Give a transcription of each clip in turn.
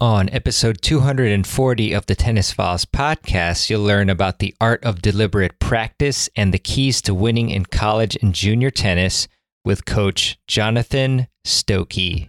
On episode 240 of the Tennis Files podcast, you'll learn about the art of deliberate practice and the keys to winning in college and junior tennis with coach Jonathan Stokke.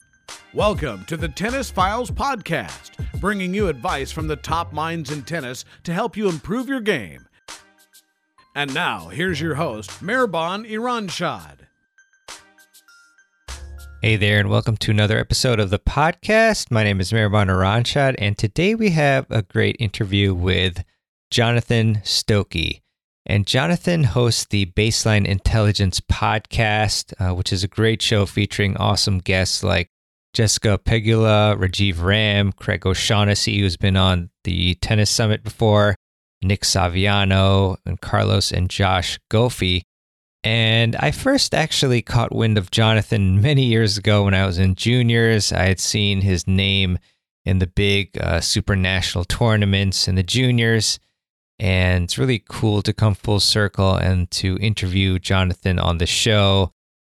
Welcome to the Tennis Files Podcast, bringing you advice from the top minds in tennis to help you improve your game. And now, here's your host, Mehrban Iranshad. Hey there, and welcome to another episode of the podcast. My name is Mehrban Iranshad, and today we have a great interview with Jonathan Stokke. And Jonathan hosts the Baseline Intelligence podcast, uh, which is a great show featuring awesome guests like Jessica Pegula, Rajiv Ram, Craig O'Shaughnessy, who's been on the Tennis Summit before, Nick Saviano, and Carlos and Josh Goffi. And I first actually caught wind of Jonathan many years ago when I was in juniors. I had seen his name in the big uh, super national tournaments in the juniors. And it's really cool to come full circle and to interview Jonathan on the show.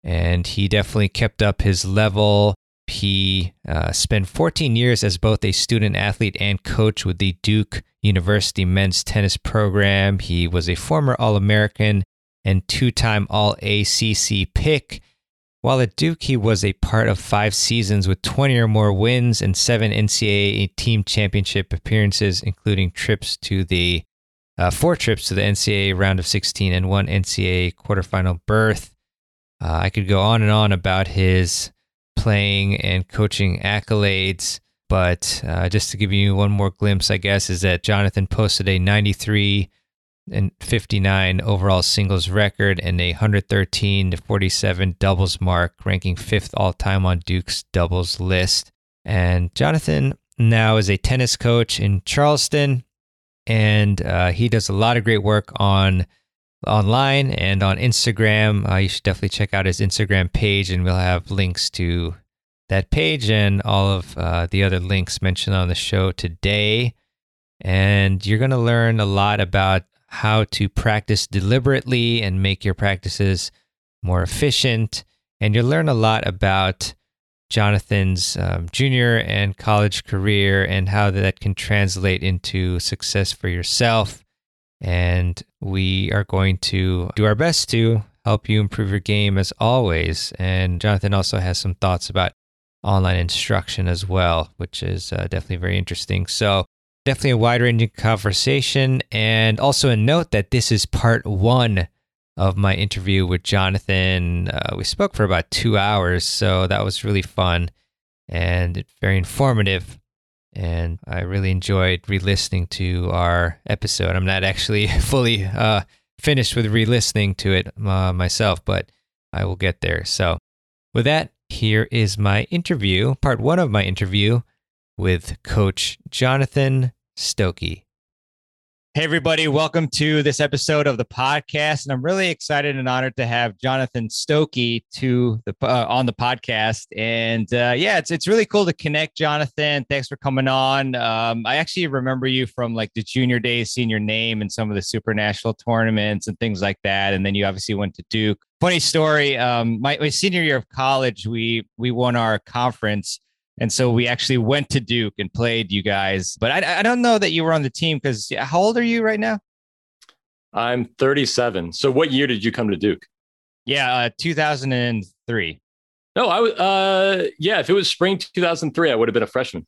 And he definitely kept up his level. He uh, spent 14 years as both a student athlete and coach with the Duke University men's tennis program. He was a former All American and two time All ACC pick. While at Duke, he was a part of five seasons with 20 or more wins and seven NCAA team championship appearances, including trips to the uh, four trips to the NCAA round of 16 and one NCAA quarterfinal berth. Uh, I could go on and on about his playing and coaching accolades, but uh, just to give you one more glimpse, I guess, is that Jonathan posted a 93 and 59 overall singles record and a 113 to 47 doubles mark, ranking fifth all time on Duke's doubles list. And Jonathan now is a tennis coach in Charleston, and uh, he does a lot of great work on online and on Instagram. Uh, you should definitely check out his Instagram page, and we'll have links to that page and all of uh, the other links mentioned on the show today. And you're going to learn a lot about how to practice deliberately and make your practices more efficient. And you'll learn a lot about Jonathan's um, junior and college career and how that can translate into success for yourself. And we are going to do our best to help you improve your game as always. And Jonathan also has some thoughts about online instruction as well, which is uh, definitely very interesting. So, definitely a wide ranging conversation. And also a note that this is part one of my interview with Jonathan. Uh, we spoke for about two hours, so that was really fun and very informative. And I really enjoyed re listening to our episode. I'm not actually fully uh, finished with re listening to it uh, myself, but I will get there. So, with that, here is my interview, part one of my interview with Coach Jonathan Stokke. Hey, everybody, welcome to this episode of the podcast. And I'm really excited and honored to have Jonathan Stokke to the uh, on the podcast. And uh, yeah, it's it's really cool to connect, Jonathan. Thanks for coming on. Um, I actually remember you from like the junior days, seeing your name in some of the super national tournaments and things like that. And then you obviously went to Duke. Funny story. Um, my, my senior year of college, we we won our conference and so we actually went to Duke and played you guys. But I, I don't know that you were on the team because how old are you right now? I'm 37. So what year did you come to Duke? Yeah, uh, 2003. No, I was, uh, yeah, if it was spring 2003, I would have been a freshman.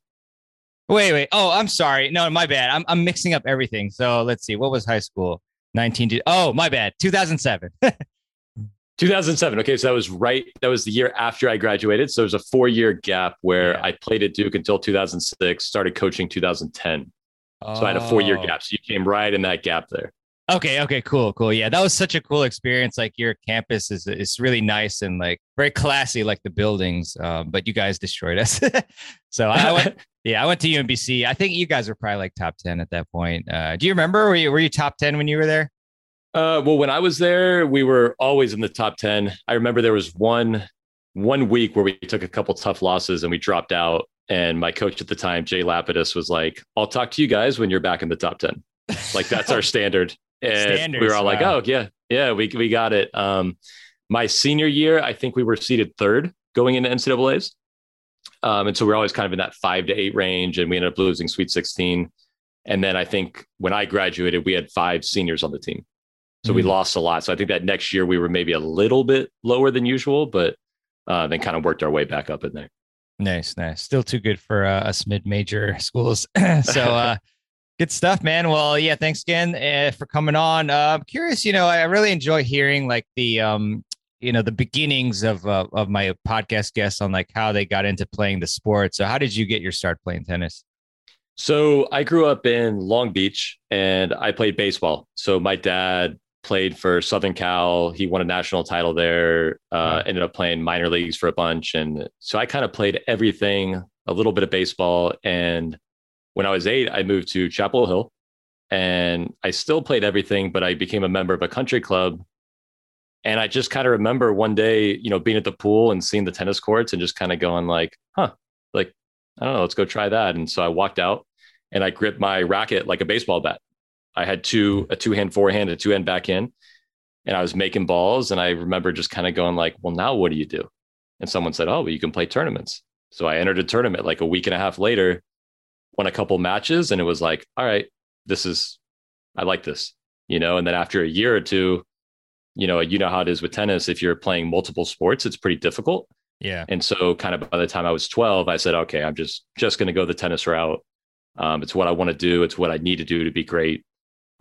Wait, wait. Oh, I'm sorry. No, my bad. I'm, I'm mixing up everything. So let's see. What was high school? 19. Oh, my bad. 2007. 2007. Okay, so that was right. That was the year after I graduated. So it was a four-year gap where yeah. I played at Duke until 2006. Started coaching 2010. Oh. So I had a four-year oh. gap. So you came right in that gap there. Okay, okay, cool, cool. Yeah, that was such a cool experience. Like your campus is is really nice and like very classy, like the buildings. Um, but you guys destroyed us. so I, went, yeah, I went to UMBC. I think you guys were probably like top ten at that point. Uh, do you remember? Were you were you top ten when you were there? Uh, well, when I was there, we were always in the top ten. I remember there was one one week where we took a couple tough losses and we dropped out. And my coach at the time, Jay Lapidus, was like, "I'll talk to you guys when you're back in the top 10. Like that's our standard. And Standards, we were all wow. like, oh, yeah, yeah, we, we got it. Um, my senior year, I think we were seated third going into NCAA's. Um, and so we we're always kind of in that five to eight range, and we ended up losing Sweet 16. And then I think when I graduated, we had five seniors on the team. So mm-hmm. we lost a lot. So I think that next year we were maybe a little bit lower than usual, but uh, then kind of worked our way back up in there. Nice, nice. Still too good for uh, us mid-major schools. so uh, Good stuff, man. Well, yeah, thanks again uh, for coming on. Uh, I'm curious, you know, I really enjoy hearing like the, um, you know, the beginnings of uh, of my podcast guests on like how they got into playing the sport. So, how did you get your start playing tennis? So, I grew up in Long Beach and I played baseball. So, my dad played for Southern Cal. He won a national title there. Uh, Ended up playing minor leagues for a bunch, and so I kind of played everything, a little bit of baseball, and when I was eight, I moved to Chapel Hill and I still played everything, but I became a member of a country club. And I just kind of remember one day, you know, being at the pool and seeing the tennis courts and just kind of going like, huh, like, I don't know, let's go try that. And so I walked out and I gripped my racket like a baseball bat. I had two, a two hand forehand, a two hand backhand, and I was making balls. And I remember just kind of going like, well, now what do you do? And someone said, oh, well, you can play tournaments. So I entered a tournament like a week and a half later won a couple matches and it was like, all right, this is, I like this, you know? And then after a year or two, you know, you know how it is with tennis. If you're playing multiple sports, it's pretty difficult. Yeah. And so kind of by the time I was 12, I said, okay, I'm just, just going to go the tennis route. Um, it's what I want to do. It's what I need to do to be great.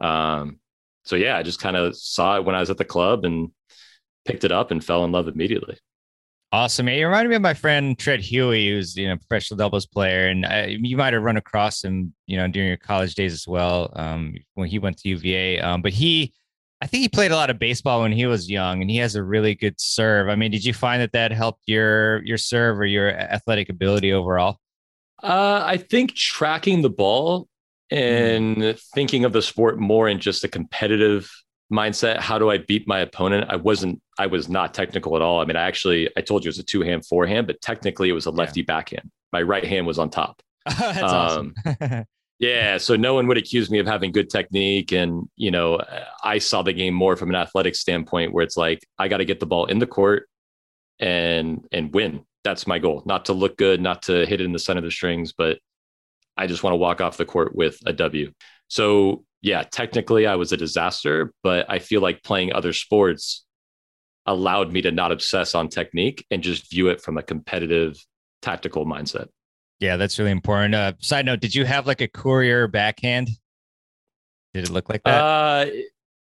Um, so yeah, I just kind of saw it when I was at the club and picked it up and fell in love immediately. Awesome. You reminded me of my friend Treat Huey, who's you know professional doubles player, and I, you might have run across him, you know, during your college days as well, um, when he went to UVA. Um, but he, I think he played a lot of baseball when he was young, and he has a really good serve. I mean, did you find that that helped your your serve or your athletic ability overall? Uh, I think tracking the ball and mm. thinking of the sport more in just a competitive mindset how do i beat my opponent? I wasn't i was not technical at all. I mean i actually i told you it was a two hand forehand but technically it was a lefty yeah. backhand. My right hand was on top. That's um, awesome yeah so no one would accuse me of having good technique and you know i saw the game more from an athletic standpoint where it's like i got to get the ball in the court and and win. That's my goal. Not to look good not to hit it in the center of the strings but i just want to walk off the court with a w so yeah, technically I was a disaster, but I feel like playing other sports allowed me to not obsess on technique and just view it from a competitive tactical mindset. Yeah, that's really important. Uh, side note, did you have like a Courier backhand? Did it look like that? Uh,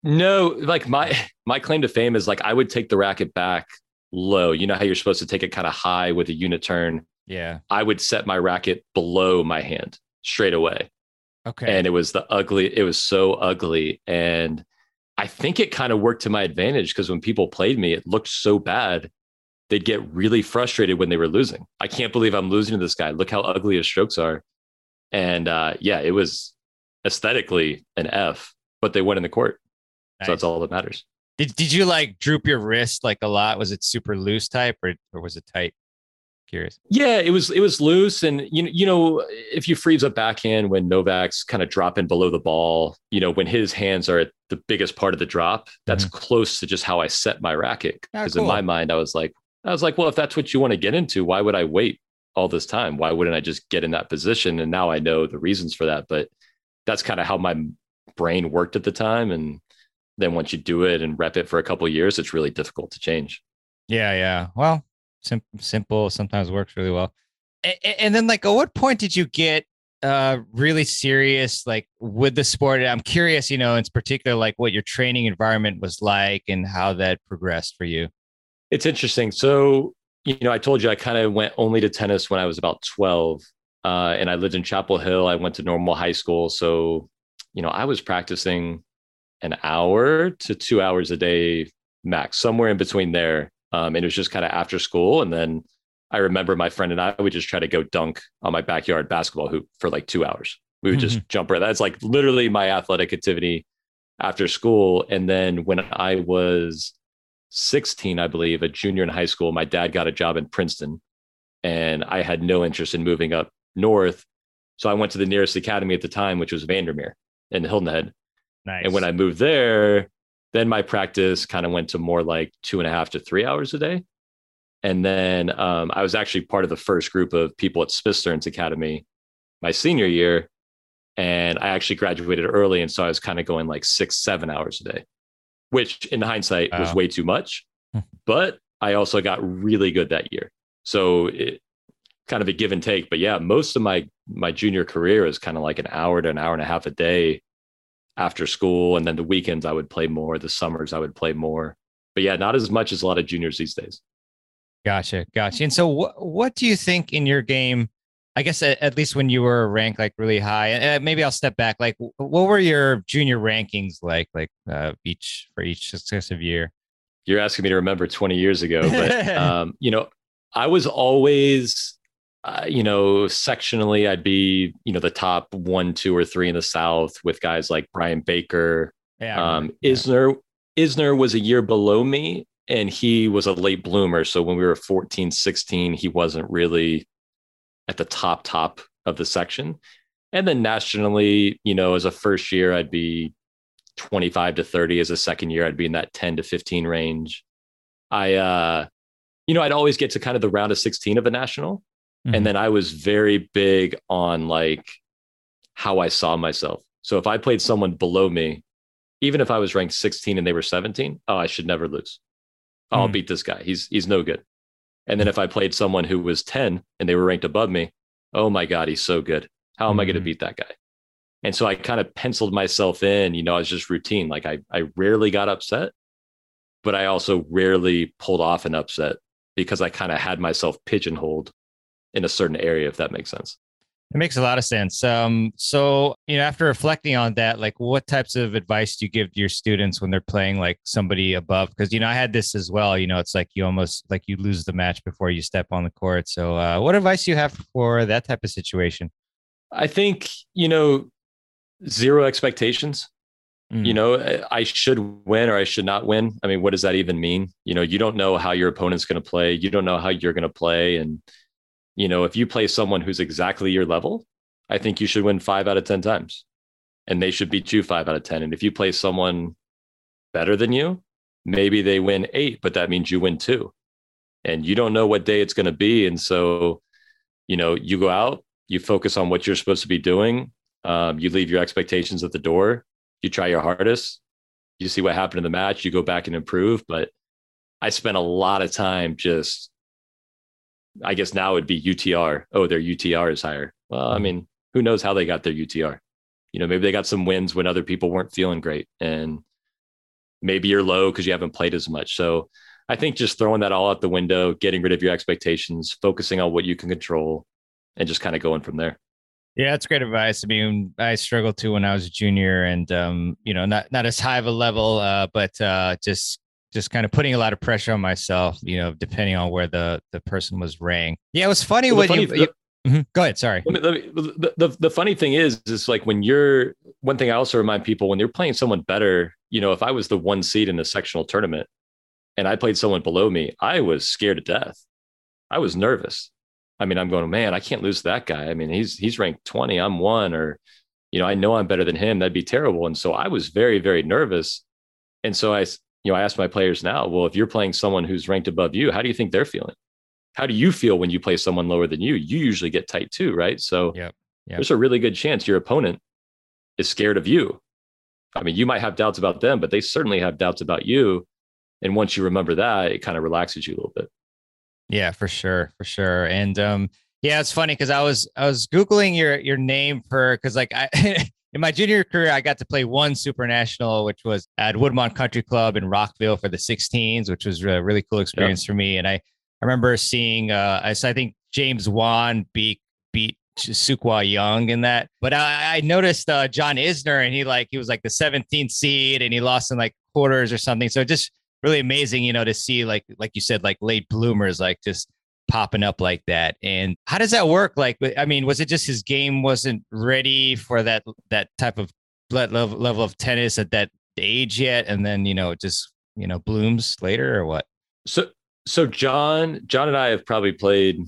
no, like my my claim to fame is like I would take the racket back low. You know how you're supposed to take it kind of high with a unit turn. Yeah. I would set my racket below my hand straight away. Okay. And it was the ugly, it was so ugly. And I think it kind of worked to my advantage because when people played me, it looked so bad. They'd get really frustrated when they were losing. I can't believe I'm losing to this guy. Look how ugly his strokes are. And uh, yeah, it was aesthetically an F, but they went in the court. Nice. So that's all that matters. Did, did you like droop your wrist like a lot? Was it super loose type or, or was it tight? Curious. Yeah, it was it was loose, and you know, you know, if you freeze a backhand when Novak's kind of dropping below the ball, you know, when his hands are at the biggest part of the drop, that's mm-hmm. close to just how I set my racket. Because ah, cool. in my mind, I was like, I was like, well, if that's what you want to get into, why would I wait all this time? Why wouldn't I just get in that position? And now I know the reasons for that, but that's kind of how my brain worked at the time, and then once you do it and rep it for a couple years, it's really difficult to change. Yeah, yeah. Well, sim- simple sometimes works really well. And, and then, like, at what point did you get uh really serious like with the sport? I'm curious you know in particular like what your training environment was like and how that progressed for you. It's interesting. So you know i told you i kind of went only to tennis when i was about 12 uh, and i lived in chapel hill. I went to normal high school. So you know i was practicing an hour to two hours a day max, somewhere in between there. Um, and it was just kind of after school. And then I remember my friend and I would just try to go dunk on my backyard basketball hoop for like two hours. We would just mm-hmm. jump around. That's like literally my athletic activity after school. And then when I was 16, I believe, a junior in high school, my dad got a job in Princeton and I had no interest in moving up north. So I went to the nearest academy at the time, which was Van der Meer in Hilton Head. Nice. And when I moved there, then my practice kind of went to more like two and a half to three hours a day. And then um, I was actually part of the first group of people at Smith Stearns Academy my senior year. And I actually graduated early. And so I was kind of going like six, seven hours a day, which in hindsight wow. was way too much. Hmm. but I also got really good that year. So it kind of a give and take. But yeah, most of my my junior career is kind of like an hour to an hour and a half a day after school. And then the weekends I would play more. The summers I would play more. But yeah, not as much as a lot of juniors these days. Gotcha, gotcha. And so, what what do you think in your game? I guess at, at least when you were ranked like really high, and uh, maybe I'll step back. Like, what were your junior rankings like? Like uh, each for each successive year. You're asking me to remember 20 years ago, but um, you know, I was always, uh, you know, sectionally, I'd be, you know, the top one, two, or three in the South with guys like Brian Baker. Yeah, um, Isner Isner was a year below me, and he was a late bloomer. So when we were 14, 16, he wasn't really at the top top of the section. And then nationally, you know, as a first year, I'd be 25 to 30. As a second year, I'd be in that 10 to 15 range. I uh you know, I'd always get to kind of the round of 16 of a national. Mm-hmm. And then I was very big on like how I saw myself. So if I played someone below me, even if I was ranked 16 and they were 17, oh, I should never lose. Oh, I'll mm. beat this guy. He's he's no good. And then if I played someone who was 10 and they were ranked above me, oh my God, he's so good. How am mm-hmm. I going to beat that guy? And so I kind of penciled myself in, you know, I was just routine. Like I I rarely got upset, but I also rarely pulled off an upset because I kind of had myself pigeonholed in a certain area, if that makes sense. It makes a lot of sense. Um, so, you know, after reflecting on that, like what types of advice do you give to your students when they're playing like somebody above? Because, you know, I had this as well. You know, it's like you almost like you lose the match before you step on the court. So, uh, what advice do you have for that type of situation? I think, you know, zero expectations. Mm. You know, I should win or I should not win. I mean, what does that even mean? You know, you don't know how your opponent's going to play. You don't know how you're going to play. And, you know, if you play someone who's exactly your level, I think you should win five out of 10 times and they should beat you five out of 10. And if you play someone better than you, maybe they win eight, but that means you win two. And you don't know what day it's going to be. And so, you know, you go out, you focus on what you're supposed to be doing. Um, you leave your expectations at the door you try your hardest, you see what happened in the match, you go back and improve. But I spent a lot of time just, I guess now it'd be UTR. Oh, their UTR is higher. Well, I mean, who knows how they got their UTR? You know, maybe they got some wins when other people weren't feeling great. And maybe you're low because you haven't played as much. So I think just throwing that all out the window, getting rid of your expectations, focusing on what you can control, and just kind of going from there. Yeah, that's great advice. I mean, I struggled too when I was a junior, and um, you know, not not as high of a level, uh, but uh, just just kind of putting a lot of pressure on myself. You know, depending on where the the person was ranked. Yeah, it was funny well, when funny, you. The, you mm-hmm. Go ahead. Sorry. Let me, let me, the, the the funny thing is, is like when you're one thing I also remind people when you're playing someone better. You know, if I was the one seed in the sectional tournament and I played someone below me, I was scared to death. I was nervous I mean, I'm going, man, I can't lose that guy. I mean, he's he's ranked 20, I'm one, or you know, I know I'm better than him. That'd be terrible. And so I was very, very nervous. And so I, you know, I ask my players now, well, if you're playing someone who's ranked above you, how do you think they're feeling? How do you feel when you play someone lower than you? You usually get tight too, right? So yep. Yep. there's a really good chance your opponent is scared of you. I mean, you might have doubts about them, but they certainly have doubts about you. And once you remember that, it kind of relaxes you a little bit. Yeah, for sure, for sure. And um, yeah, it's funny because I was I was googling your your name for because like I. in my junior career, I got to play one super national, which was at Woodmont Country Club in Rockville for the 16s, which was a really cool experience for me. And I, I remember seeing, uh, I, I think James Wan beat beat Sook-Hwa Young in that. But I, I noticed uh, John Isner, and he like he was like the 17th seed, and he lost in like quarters or something. So just really amazing, you know, to see like like you said, like late bloomers, like just popping up like that. And how does that work? Like, I mean, was it just his game wasn't ready for that that type of level level of tennis at that age yet, and then you know it just you know blooms later or what? So so John John and I have probably played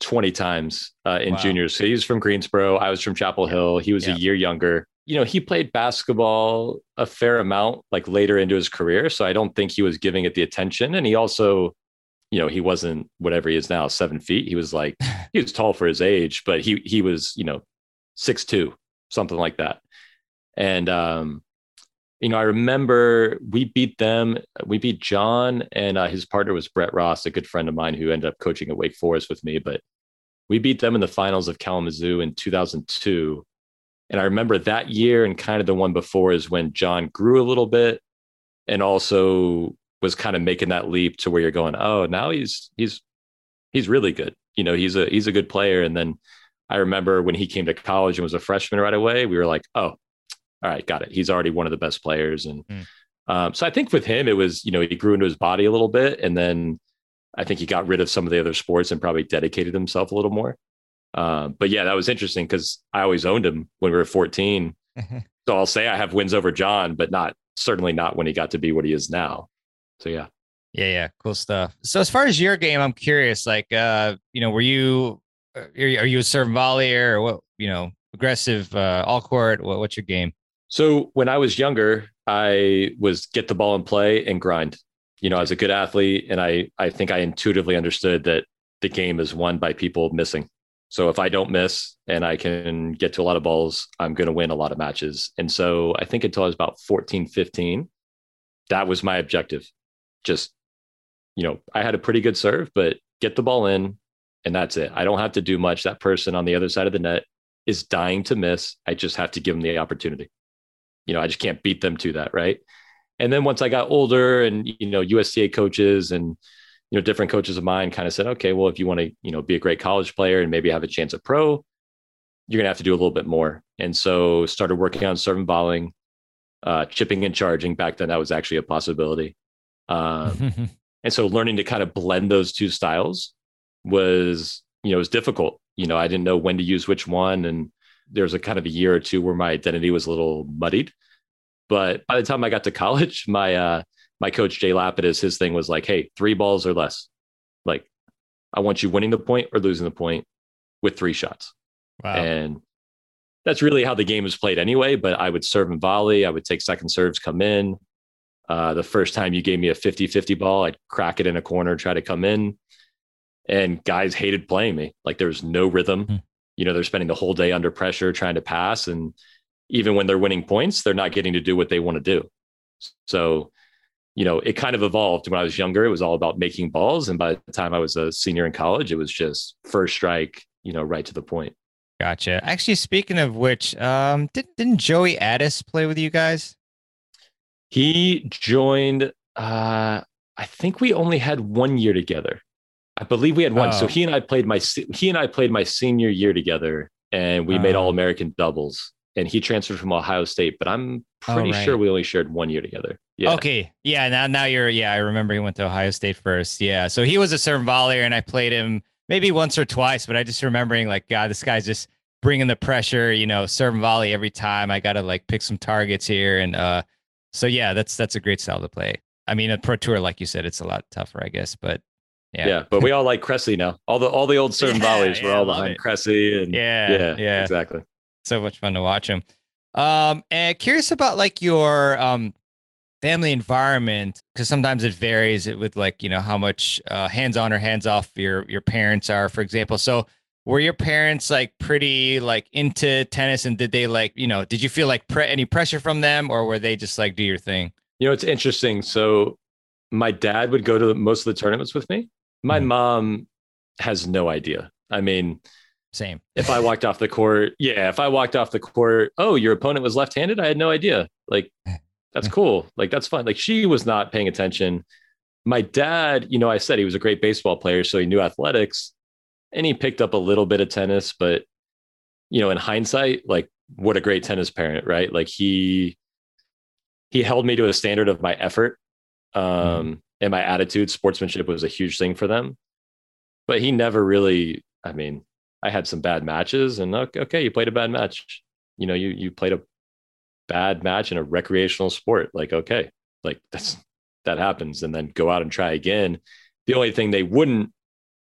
20 times uh, in wow. juniors. So he's from Greensboro. I was from Chapel Hill. He was yeah. a year younger. You know, he played basketball a fair amount like later into his career. So I don't think he was giving it the attention. And he also, you know, he wasn't whatever he is now, seven feet. He was like, he was tall for his age, but he he was, you know, six two, something like that. And um, you know, I remember we beat them. We beat John, and uh, his partner was Brett Ross, a good friend of mine who ended up coaching at Wake Forest with me. But we beat them in the finals of Kalamazoo in 2002. And I remember that year and kind of the one before is when John grew a little bit and also was kind of making that leap to where you're going, oh, now he's he's he's really good. You know, he's a he's a good player. And then I remember when he came to college and was a freshman right away, we were like, oh, all right, got it. He's already one of the best players. And mm. um, so I think with him, it was, you know, he grew into his body a little bit. And then I think he got rid of some of the other sports and probably dedicated himself a little more. Um, but yeah, that was interesting because I always owned him when we were 14. so I'll say I have wins over John, but not certainly not when he got to be what he is now. So yeah. Yeah, yeah, cool stuff. So as far as your game, I'm curious. Like, uh, you know, were you uh, are you a serve volley or what? You know, aggressive uh, all court. What, what's your game? So when I was younger, I was get the ball and play and grind. You know, I was a good athlete, and I I think I intuitively understood that the game is won by people missing. So if I don't miss and I can get to a lot of balls, I'm going to win a lot of matches. And so I think until I was about 14, 15, that was my objective. Just, you know, I had a pretty good serve, but get the ball in and that's it. I don't have to do much. That person on the other side of the net is dying to miss. I just have to give them the opportunity you know, I just can't beat them to that. Right. And then once I got older and, you know, USTA coaches and, you know, different coaches of mine kind of said, okay, well, if you want to, you know, be a great college player and maybe have a chance at pro, you're going to have to do a little bit more. And so started working on serving volleying, uh, chipping and charging. Back then, that was actually a possibility. Um, and so learning to kind of blend those two styles was, you know, was difficult. You know, I didn't know when to use which one. And there was a kind of a year or two where my identity was a little muddied. But by the time I got to college, my uh, my coach Jay Lapidus, his thing was like, "Hey, three balls or less. Like, I want you winning the point or losing the point with three shots." Wow. And that's really how the game is played anyway. But I would serve and volley. I would take second serves, come in. Uh, the first time you gave me a 50 50 ball, I'd crack it in a corner, try to come in. And guys hated playing me. Like there was no rhythm. Mm you know they're spending the whole day under pressure trying to pass. And even when they're winning points they're not getting to do what they want to do. So you know it kind of evolved. When i was younger it was all about making balls. And by the time i was a senior in college it was just first strike you know right to the point. Gotcha. Actually speaking of which um did, didn't joey Atas play with you guys he joined uh i think we only had one year together I believe we had one. Oh. So he and I played my he and I played my senior year together, and we made oh. All American doubles. And he transferred from Ohio State, but I'm oh, pretty oh, right. sure we only shared one year together. Yeah. Okay. Yeah. Now, now you're. Yeah, I remember he went to Ohio State first. Yeah. So he was a serve volleyer, and I played him maybe once or twice, but I just remembering like, God, this guy's just bringing the pressure. You know, serve volley every time. I got to like pick some targets here, and uh, so yeah, that's that's a great style to play. I mean, a pro tour, like you said, it's a lot tougher, I guess, but yeah. yeah, but we all like Cressy now. All the all the old serve yeah, volleys were all behind Cressy and yeah, yeah, yeah, exactly. So much fun to watch him. Um, and curious about like your um family environment because sometimes it varies with like you know how much uh, hands on or hands off your your parents are, for example. So were your parents like pretty like into tennis and did they like you know did you feel like pre- any pressure from them or were they just like do your thing? You know, it's interesting. So my dad would go to most of the tournaments with me my mm mom has no idea. I mean, same. if I walked off the court, yeah, if I walked off the court, oh, your opponent was left-handed, I had no idea. Like that's cool. Like that's fun. Like she was not paying attention. My dad, you know, I said he was a great baseball player, so he knew athletics and he picked up a little bit of tennis, but you know, in hindsight, like what a great tennis parent, right? Like he he held me to a standard of my effort um, mm. and my attitude. Sportsmanship was a huge thing for them, but he never really. I mean, I had some bad matches, and okay, okay, you played a bad match. You know, you you played a bad match in a recreational sport. Like, okay, like that's that happens, and then go out and try again. The only thing they wouldn't,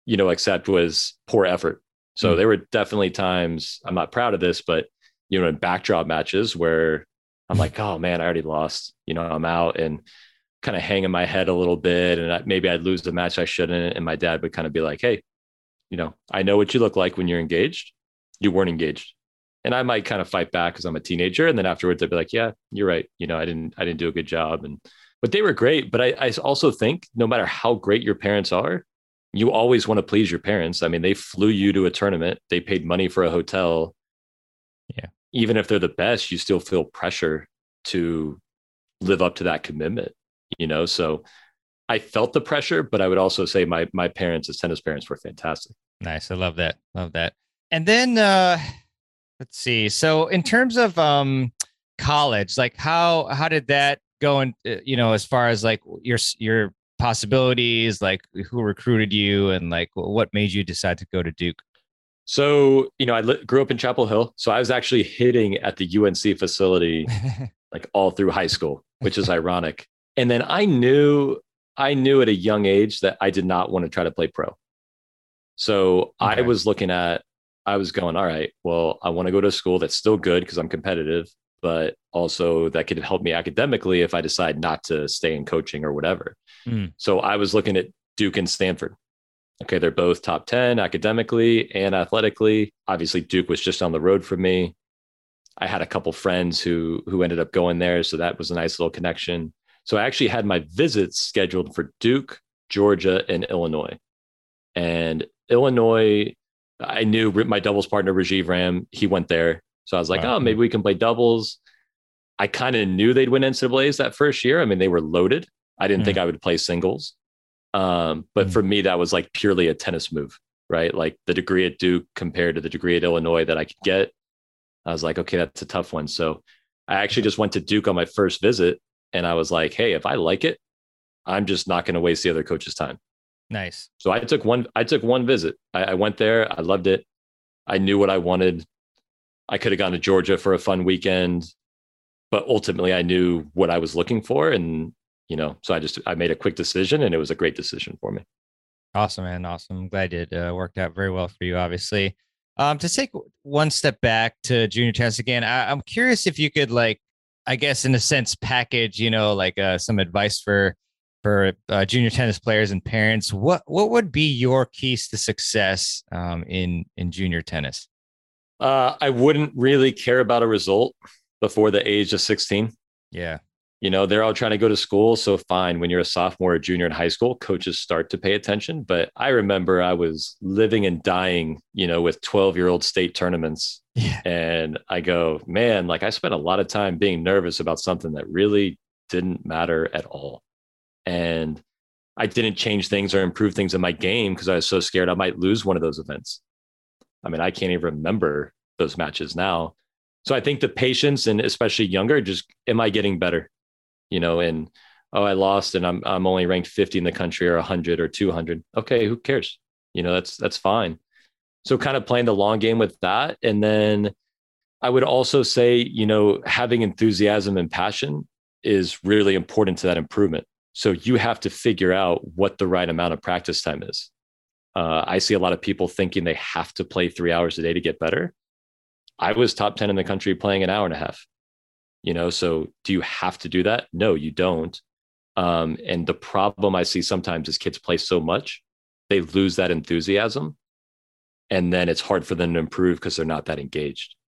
you know, accept was poor effort. So mm. there were definitely times I'm not proud of this, but you know, in backdraw matches where I'm like, oh man, I already lost. You know, I'm out and kind of hanging my head a little bit, and I, maybe I'd lose the match I shouldn't. And my dad would kind of be like, hey, you know, I know what you look like when you're engaged. You weren't engaged, and I might kind of fight back because I'm a teenager. And then afterwards, I'd be like, yeah, you're right. You know, I didn't, I didn't do a good job. And but they were great. But I, I also think no matter how great your parents are, you always want to please your parents. I mean, they flew you to a tournament. They paid money for a hotel. Yeah even if they're the best, you still feel pressure to live up to that commitment, you know? So I felt the pressure, but I would also say my my parents as tennis parents were fantastic. Nice. I love that. Love that. And then uh let's see. So in terms of um college, like how how did that go and uh, you know as far as like your your possibilities, like who recruited you and like what made you decide to go to Duke? So, you know, I li- grew up in Chapel Hill. So I was actually hitting at the UNC facility like all through high school, which is ironic. And then I knew, I knew at a young age that I did not want to try to play pro. So okay. I was looking at, I was going, all right, well, I want to go to a school that's still good because I'm competitive, but also that could help me academically if I decide not to stay in coaching or whatever. Mm. So I was looking at Duke and Stanford okay, they're both top 10 academically and athletically. Obviously, Duke was just on the road from me. I had a couple friends who who ended up going there, so that was a nice little connection. So I actually had my visits scheduled for Duke, Georgia, and Illinois. And Illinois, I knew my doubles partner Rajiv Ram. He went there, so I was like, wow. oh, maybe we can play doubles. I kind of knew they'd win NCAA's that first year. I mean, they were loaded. I didn't mm. think I would play singles. Um, but mm-hmm. for me, that was like purely a tennis move, right? Like the degree at Duke compared to the degree at Illinois that I could get. I was like, okay, that's a tough one. So I actually just went to Duke on my first visit and I was like, hey, if I like it, I'm just not going to waste the other coach's time. Nice. So I took one, I took one visit. I, I went there. I loved it. I knew what I wanted. I could have gone to Georgia for a fun weekend, but ultimately I knew what I was looking for. And you know, so I just I made a quick decision, and it was a great decision for me. Awesome, man. Awesome. I'm glad it uh, worked out very well for you. Obviously, um, to take one step back to junior tennis again, I, am curious if you could like, I guess, in a sense, package, you know, like uh, some advice for for uh, junior tennis players and parents. What what would be your keys to success um, in in junior tennis? Uh, I wouldn't really care about a result before the age of 16. Yeah. You know they're all trying to go to school so fine. When you're a sophomore or junior in high school coaches start to pay attention. But i remember i was living and dying you know with 12 year old state tournaments. Yeah. and i go man like i spent a lot of time being nervous about something that really didn't matter at all. And i didn't change things or improve things in my game because i was so scared i might lose one of those events i mean i can't even remember those matches now so i think the patience and especially younger just am i getting better you know, and oh, I lost and I'm I'm only ranked 50 in the country or 100 or 200. Okay, who cares? You know, that's that's fine. So kind of playing the long game with that and then I would also say, you know, having enthusiasm and passion is really important to that improvement. So you have to figure out what the right amount of practice time is. Uh, I see a lot of people thinking they have to play three hours a day to get better. I was top 10 in the country playing an hour and a half. You know so do you have to do that? No you don't. Um, and the problem i see sometimes is kids play so much they lose that enthusiasm and then it's hard for them to improve because they're not that engaged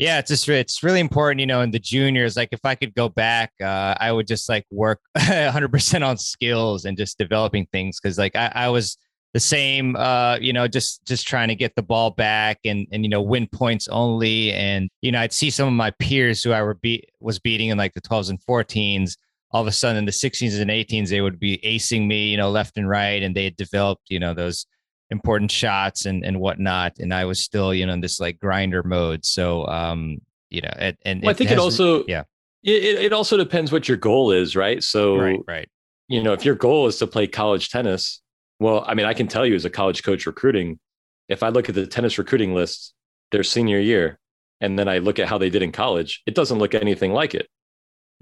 yeah, it's just it's really important, you know, in the juniors. Like, if I could go back, uh, I would just like work 100 percent on skills and just developing things because, like, I, I was the same, uh, you know, just just trying to get the ball back and and you know win points only. And you know, I'd see some of my peers who I were beat was beating in like the 12s and 14s. All of a sudden, in the 16s and 18s, they would be acing me, you know, left and right, and they had developed, you know, those important shots and and whatnot. And I was still, you know, in this like grinder mode. So, um, you know, and, and well, I think it, has, it also, yeah, it, it also depends what your goal is, right? So, right, right. You know, if your goal is to play college tennis, well, I mean, I can tell you as a college coach recruiting, if I look at the tennis recruiting list, their senior year, and then I look at how they did in college, it doesn't look anything like it.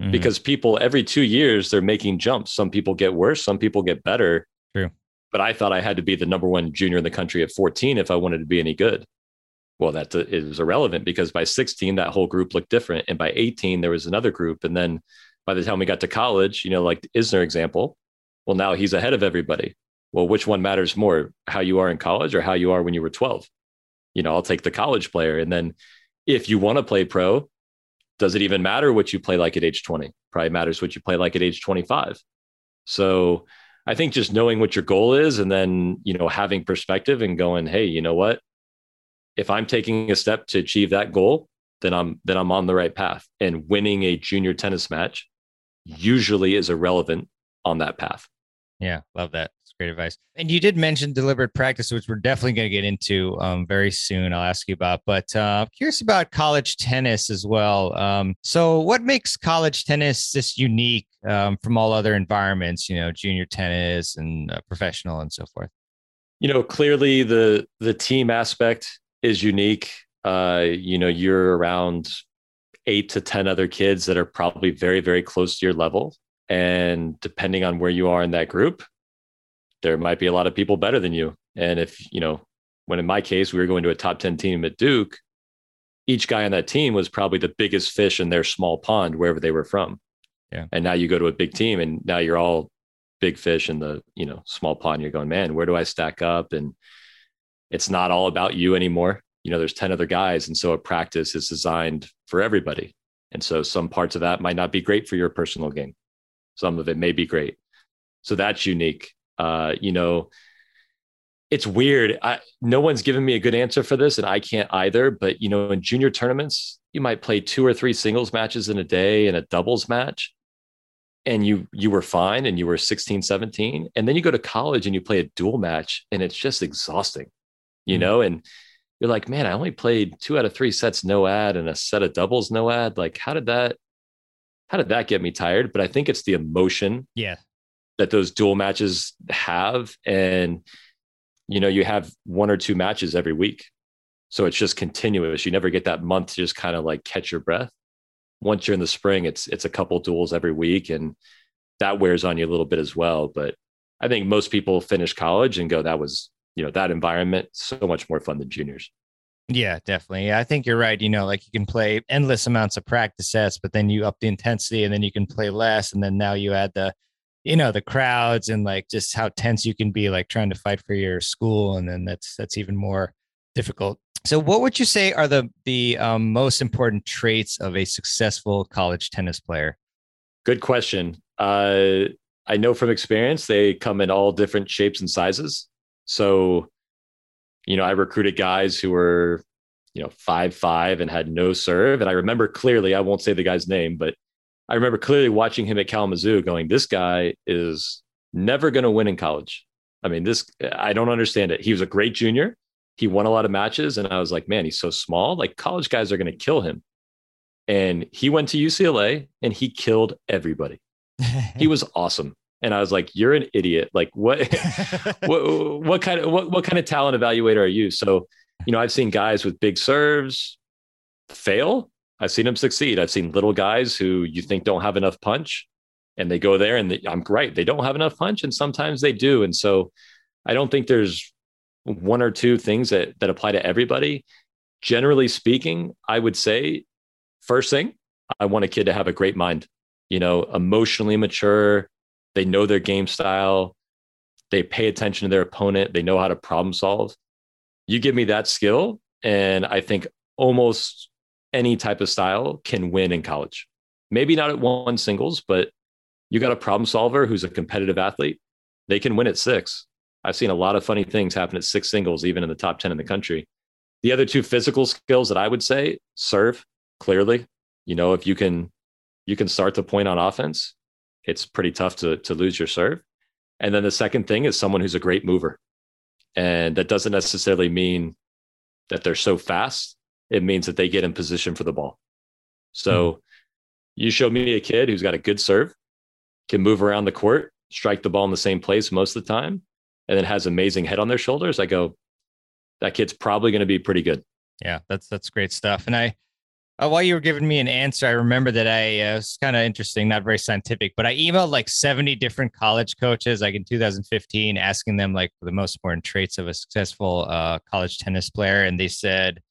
Mm-hmm. Because people every two years they're making jumps. Some people get worse, some people get better. True. But I thought I had to be the number one junior in the country at 14 if I wanted to be any good. Well, that uh, is irrelevant because by 16, that whole group looked different. And by 18, there was another group. And then by the time we got to college, you know, like Isner example, well, now he's ahead of everybody well, which one matters more, how you are in college or how you are when you were 12? You know, I'll take the college player. And then if you want to play pro, does it even matter what you play like at age 20? Probably matters what you play like at age 25. So I think just knowing what your goal is and then, you know, having perspective and going, hey, you know what? If I'm taking a step to achieve that goal, then I'm then I'm on the right path. And winning a junior tennis match usually is irrelevant on that path. Yeah, love that great advice. And you did mention deliberate practice, which we're definitely going to get into um, very soon. I'll ask you about, but uh, curious about college tennis as well. Um, so, what makes college tennis this unique um, from all other environments? You know, junior tennis and uh, professional and so forth. You know, clearly the the team aspect is unique. Uh, you know, you're around eight to ten other kids that are probably very, very close to your level. And depending on where you are in that group, there might be a lot of people better than you. And if, you know, when in my case, we were going to a top 10 team at Duke, each guy on that team was probably the biggest fish in their small pond, wherever they were from. Yeah. And now you go to a big team and now you're all big fish in the, you know, small pond. You're going, man, where do I stack up? And it's not all about you anymore. You know, there's 10 other guys. And so a practice is designed for everybody. And so some parts of that might not be great for your personal game. Some of it may be great. So that's unique. Uh, you know, it's weird. I, no one's given me a good answer for this, and I can't either. But you know, in junior tournaments, you might play two or three singles matches in a day and a doubles match, and you you were fine, and you were 16, 17, and then you go to college and you play a dual match, and it's just exhausting, you mm-hmm. know. And you're like, man, I only played two out of three sets no ad and a set of doubles no ad. Like, how did that? How did that get me tired? But I think it's the emotion. Yeah that those dual matches have and you know you have one or two matches every week so it's just continuous you never get that month to just kind of like catch your breath once you're in the spring it's it's a couple duels every week and that wears on you a little bit as well but i think most people finish college and go that was you know that environment so much more fun than juniors yeah, definitely. I think you're right. You know, like you can play endless amounts of practice sets, but then you up the intensity and then you can play less. And then now you add the you know the crowds and like just how tense you can be like trying to fight for your school and then that's that's even more difficult. So what would you say are the the um, most important traits of a successful college tennis player? Good question. Uh, i know from experience they come in all different shapes and sizes. So you know i recruited guys who were you know five five and had no serve and i remember clearly i won't say the guy's name but I remember clearly watching him at Kalamazoo going, this guy is never going to win in college. I mean, this, I don't understand it. He was a great junior. He won a lot of matches. And I was like, man, he's so small. Like college guys are going to kill him. And he went to UCLA and he killed everybody. he was awesome. And I was like, you're an idiot. Like what, what, what kind of, what, what kind of talent evaluator are you? So, you know, I've seen guys with big serves fail I've seen them succeed. I've seen little guys who you think don't have enough punch and they go there and they, I'm right. They don't have enough punch and sometimes they do. And so I don't think there's one or two things that, that apply to everybody. Generally speaking, I would say first thing, I want a kid to have a great mind, you know, emotionally mature. They know their game style. They pay attention to their opponent. They know how to problem solve. You give me that skill, and I think almost any type of style can win in college. Maybe not at one singles, but you got a problem solver who's a competitive athlete. They can win at six. I've seen a lot of funny things happen at six singles, even in the top 10 in the country. The other two physical skills that I would say serve clearly. You know, if you can you can start to point on offense, it's pretty tough to to lose your serve. And then the second thing is someone who's a great mover. And that doesn't necessarily mean that they're so fast. It means that they get in position for the ball. So mm-hmm. you show me a kid who's got a good serve, can move around the court, strike the ball in the same place most of the time, and then has amazing head on their shoulders. I go, that kid's probably going to be pretty good. Yeah, that's that's great stuff. And I uh, while you were giving me an answer, I remember that I uh, was kind of interesting, not very scientific, but I emailed like 70 different college coaches, like in 2015, asking them like the most important traits of a successful uh, college tennis player. And they said,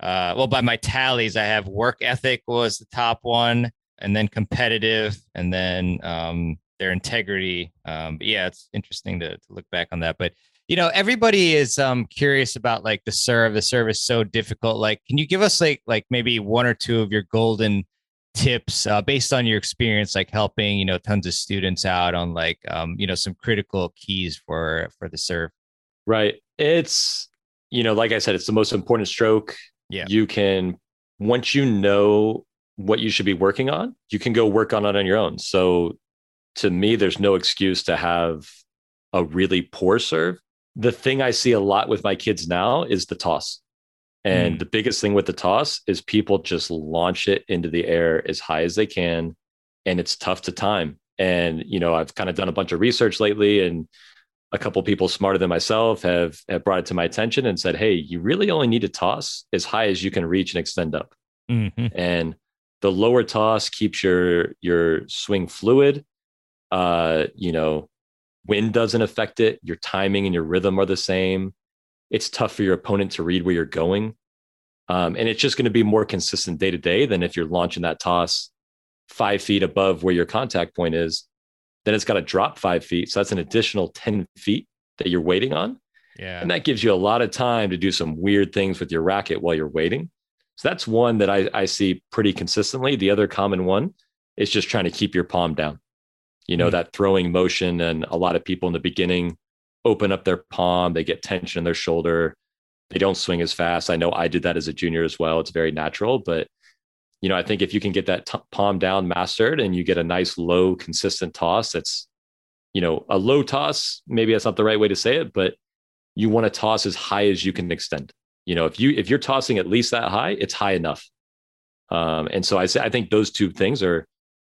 uh, well, by my tallies, I have work ethic was the top one, and then competitive, and then um, their integrity. Um, yeah, it's interesting to, to look back on that. But you know everybody is um curious about like the serve the serve is so difficult like can you give us like like maybe one or two of your golden tips uh, based on your experience like helping you know tons of students out on like um you know some critical keys for for the serve right it's you know like i said it's the most important stroke yeah you can once you know what you should be working on you can go work on it on your own so to me there's no excuse to have a really poor serve the thing I see a lot with my kids now is the toss. And mm. the biggest thing with the toss is people just launch it into the air as high as they can. And it's tough to time. And, you know, I've kind of done a bunch of research lately and a couple people smarter than myself have, have brought it to my attention and said, Hey, you really only need to toss as high as you can reach and extend up. Mm-hmm. And the lower toss keeps your, your swing fluid. Uh, you know, wind doesn't affect it. Your timing and your rhythm are the same. It's tough for your opponent to read where you're going. Um, and it's just going to be more consistent day to day than if you're launching that toss five feet above where your contact point is. Then it's got to drop five feet. So that's an additional 10 feet that you're waiting on. Yeah. And that gives you a lot of time to do some weird things with your racket while you're waiting. So that's one that I, I see pretty consistently. The other common one is just trying to keep your palm down you know, mm-hmm. that throwing motion. And a lot of people in the beginning open up their palm, they get tension in their shoulder, they don't swing as fast. I know I did that as a junior as well. It's very natural, but you know, I think if you can get that t- palm down mastered and you get a nice low consistent toss, that's you know, a low toss, maybe that's not the right way to say it, but you want to toss as high as you can extend. You know, if you if you're tossing at least that high, it's high enough. Um, and so I say I think those two things are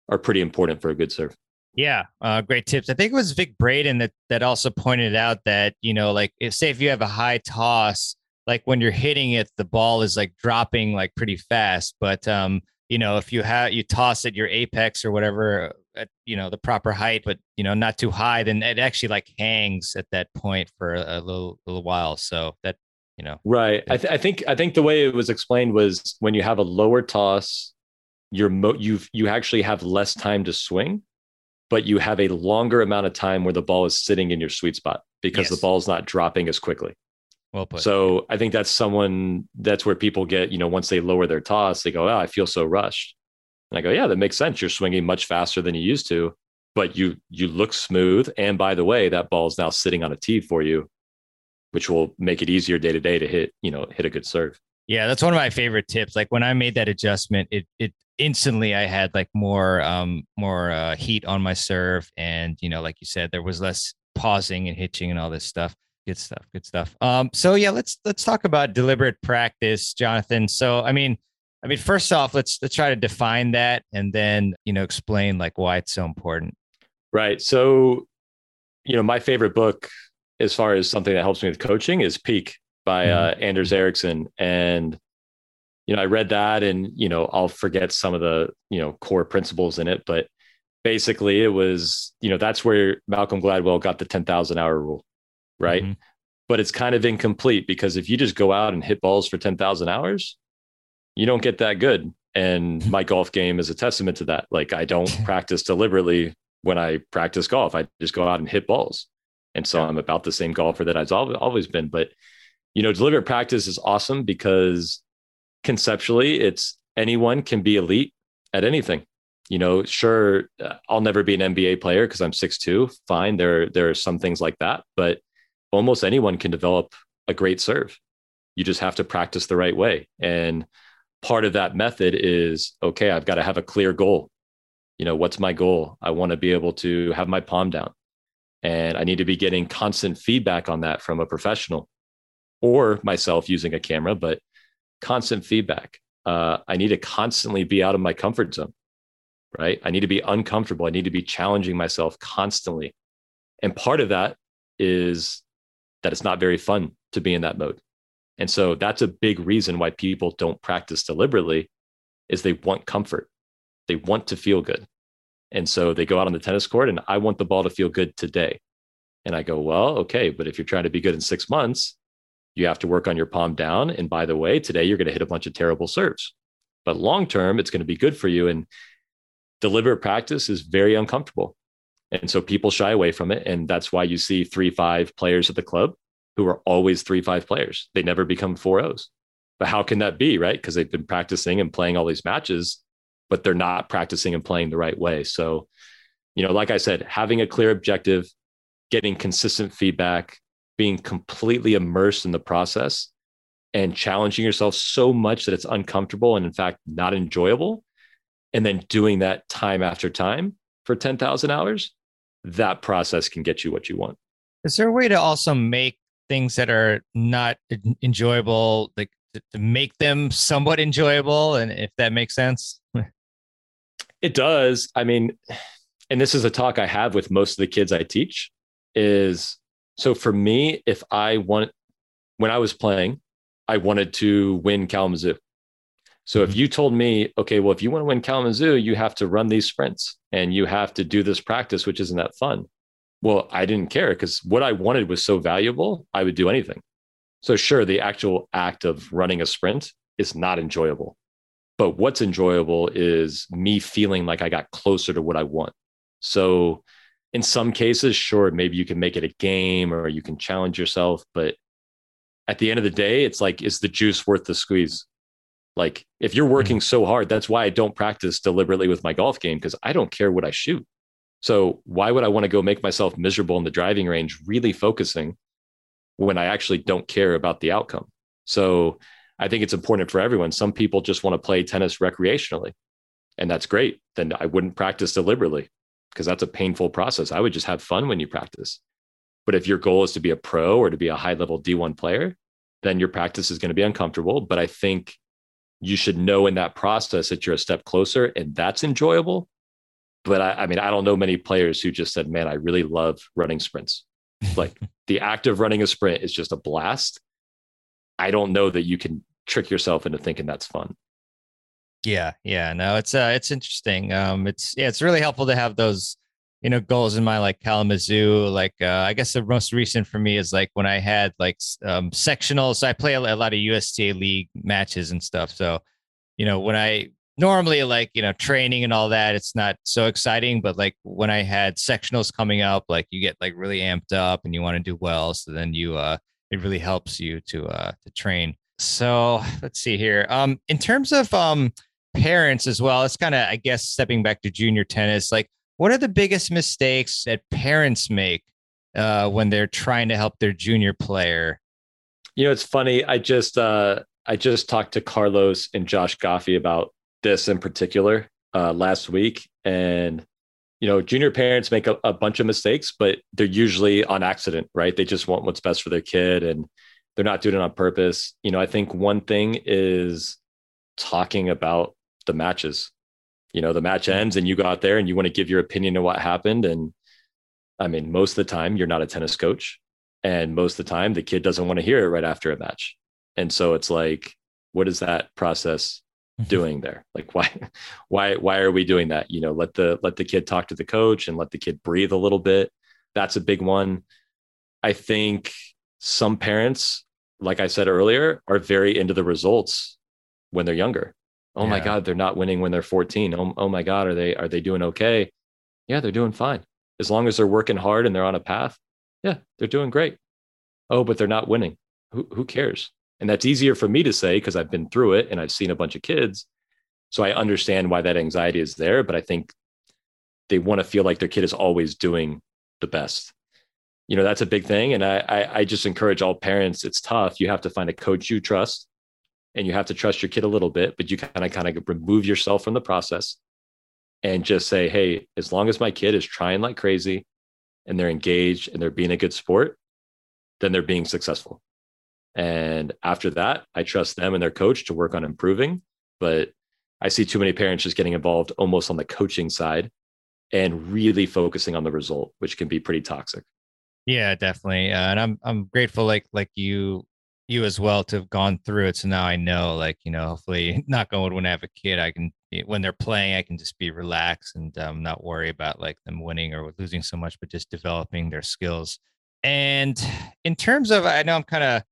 are pretty important for a good serve. Yeah, uh, great tips. I think it was Vic Braden that that also pointed out that you know, like, if, say if you have a high toss, like when you're hitting it, the ball is like dropping like pretty fast. But um, you know, if you have you toss at your apex or whatever at you know the proper height, but you know not too high, then it actually like hangs at that point for a, a little little while. So that you know, right. I, th- I think I think the way it was explained was when you have a lower toss, you're mo- you you actually have less time to swing but you have a longer amount of time where the ball is sitting in your sweet spot because yes. the ball's not dropping as quickly. Well put. So I think that's someone that's where people get, you know, once they lower their toss, they go, Oh, I feel so rushed. And I go, Yeah, that makes sense. You're swinging much faster than you used to, but you you look smooth. And by the way, that ball is now sitting on a tee for you, which will make it easier day to day to hit, you know, hit a good serve. Yeah, that's one of my favorite tips. Like when I made that adjustment, it it instantly I had like more um more uh, heat on my serve, and you know, like you said, there was less pausing and hitching and all this stuff. Good stuff. Good stuff. Um, so yeah, let's let's talk about deliberate practice, Jonathan. So I mean, I mean, first off, let's let's try to define that, and then you know, explain like why it's so important. Right. So, you know, my favorite book as far as something that helps me with coaching is Peak by mm-hmm. uh, Anders Ericsson, and you know, I read that and, you know, I'll forget some of the, you know, core principles in it, but basically it was, you know, that's where Malcolm Gladwell got the 10,000 hour rule, right? Mm-hmm. But it's kind of incomplete because if you just go out and hit balls for 10,000 hours, you don't get that good. And my golf game is a testament to that. Like I don't practice deliberately when I practice golf. I just go out and hit balls. And so I'm about the same golfer that I've always been. But you know, deliberate practice is awesome because conceptually, it's anyone can be elite at anything. You know, sure, uh, I'll never be an NBA player because I'm 6'2. Fine. There, there are some things like that, but almost anyone can develop a great serve. You just have to practice the right way. And part of that method is okay, I've got to have a clear goal. You know, what's my goal? I want to be able to have my palm down. And I need to be getting constant feedback on that from a professional or myself using a camera, but constant feedback. Uh, I need to constantly be out of my comfort zone, right? I need to be uncomfortable. I need to be challenging myself constantly. And part of that is that it's not very fun to be in that mode. And so that's a big reason why people don't practice deliberately is they want comfort. They want to feel good. And so they go out on the tennis court and I want the ball to feel good today. And I go, well, okay, but if you're trying to be good in 6 months, you have to work on your palm down. And by the way, today you're going to hit a bunch of terrible serves. But long term, it's going to be good for you. And deliberate practice is very uncomfortable. And so people shy away from it. And that's why you see three, five players at the club who are always three, five players. They never become four O's. But how can that be? Right. Because they've been practicing and playing all these matches, but they're not practicing and playing the right way. So, you know, like I said, having a clear objective, getting consistent feedback, being completely immersed in the process and challenging yourself so much that it's uncomfortable and in fact not enjoyable and then doing that time after time for 10,000 hours that process can get you what you want. Is there a way to also make things that are not enjoyable like to make them somewhat enjoyable and if that makes sense? It does. I mean and this is a talk i have with most of the kids i teach is so for me, if I want, when I was playing, I wanted to win Kalamazoo. So if mm-hmm. you told me, okay, well, if you want to win Kalamazoo, you have to run these sprints and you have to do this practice, which isn't that fun. Well, I didn't care because what I wanted was so valuable, I would do anything. So, sure, the actual act of running a sprint is not enjoyable. But what's enjoyable is me feeling like I got closer to what I want. So, in some cases, sure, maybe you can make it a game or you can challenge yourself. But at the end of the day, it's like, is the juice worth the squeeze? Like, if you're working mm-hmm. so hard, that's why I don't practice deliberately with my golf game because I don't care what I shoot. So, why would I want to go make myself miserable in the driving range, really focusing when I actually don't care about the outcome? So, I think it's important for everyone. Some people just want to play tennis recreationally, and that's great. Then I wouldn't practice deliberately because that's a painful process. I would just have fun when you practice. But if your goal is to be a pro or to be a high level D1 player, then your practice is going to be uncomfortable. But I think you should know in that process that you're a step closer and that's enjoyable. But I, I mean, I don't know many players who just said, man, I really love running sprints. like the act of running a sprint is just a blast. I don't know that you can trick yourself into thinking that's fun. Yeah, yeah. No, it's uh it's interesting. Um it's yeah, it's really helpful to have those, you know, goals in my like Kalamazoo. Like uh I guess the most recent for me is like when I had like um sectionals. I play a, a lot of USTA league matches and stuff. So, you know, when I normally like, you know, training and all that, it's not so exciting. But like when I had sectionals coming up, like you get like really amped up and you want to do well. So then you uh it really helps you to uh to train. So let's see here. Um, in terms of um parents as well. It's kind of, I guess, stepping back to junior tennis. Like, what are the biggest mistakes that parents make uh, when they're trying to help their junior player? You know, it's funny. I just uh, I just talked to Carlos and Josh Goffi about this in particular uh, last week, and you know, junior parents make a, a bunch of mistakes, but they're usually on accident, right? They just want what's best for their kid, and they're not doing it on purpose. You know, I think one thing is talking about the matches. You know, the match ends and you go out there and you want to give your opinion of what happened. And I mean, most of the time you're not a tennis coach. And most of the time the kid doesn't want to hear it right after a match. And so it's like, what is that process mm-hmm. doing there? Like why why why are we doing that? You know, let the let the kid talk to the coach and let the kid breathe a little bit. That's a big one. I think some parents, like I said earlier, are very into the results when they're younger. Oh yeah. my God, they're not winning when they're 14. Oh, oh my God, are they are they doing okay? Yeah, they're doing fine. As long as they're working hard and they're on a path, yeah, they're doing great. Oh, but they're not winning. who, who cares? And that's easier for me to say because I've been through it and I've seen a bunch of kids. So I understand why that anxiety is there. But I think they want to feel like their kid is always doing the best. You know, that's a big thing. And I, I, I just encourage all parents, it's tough. You have to find a coach you trust and you have to trust your kid a little bit, but you kind of kind of remove yourself from the process and just say, hey, as long as my kid is trying like crazy and they're engaged and they're being a good sport, then they're being successful. And after that, I trust them and their coach to work on improving. But I see too many parents just getting involved almost on the coaching side and really focusing on the result, which can be pretty toxic. Yeah, definitely. Uh, and I'm I'm grateful like like you you as well to have gone through it. So now I know like, you know, hopefully not going when I have a kid, I can when they're playing, I can just be relaxed and um, not worry about like them winning or losing so much, but just developing their skills. And in terms of, I know I'm kind of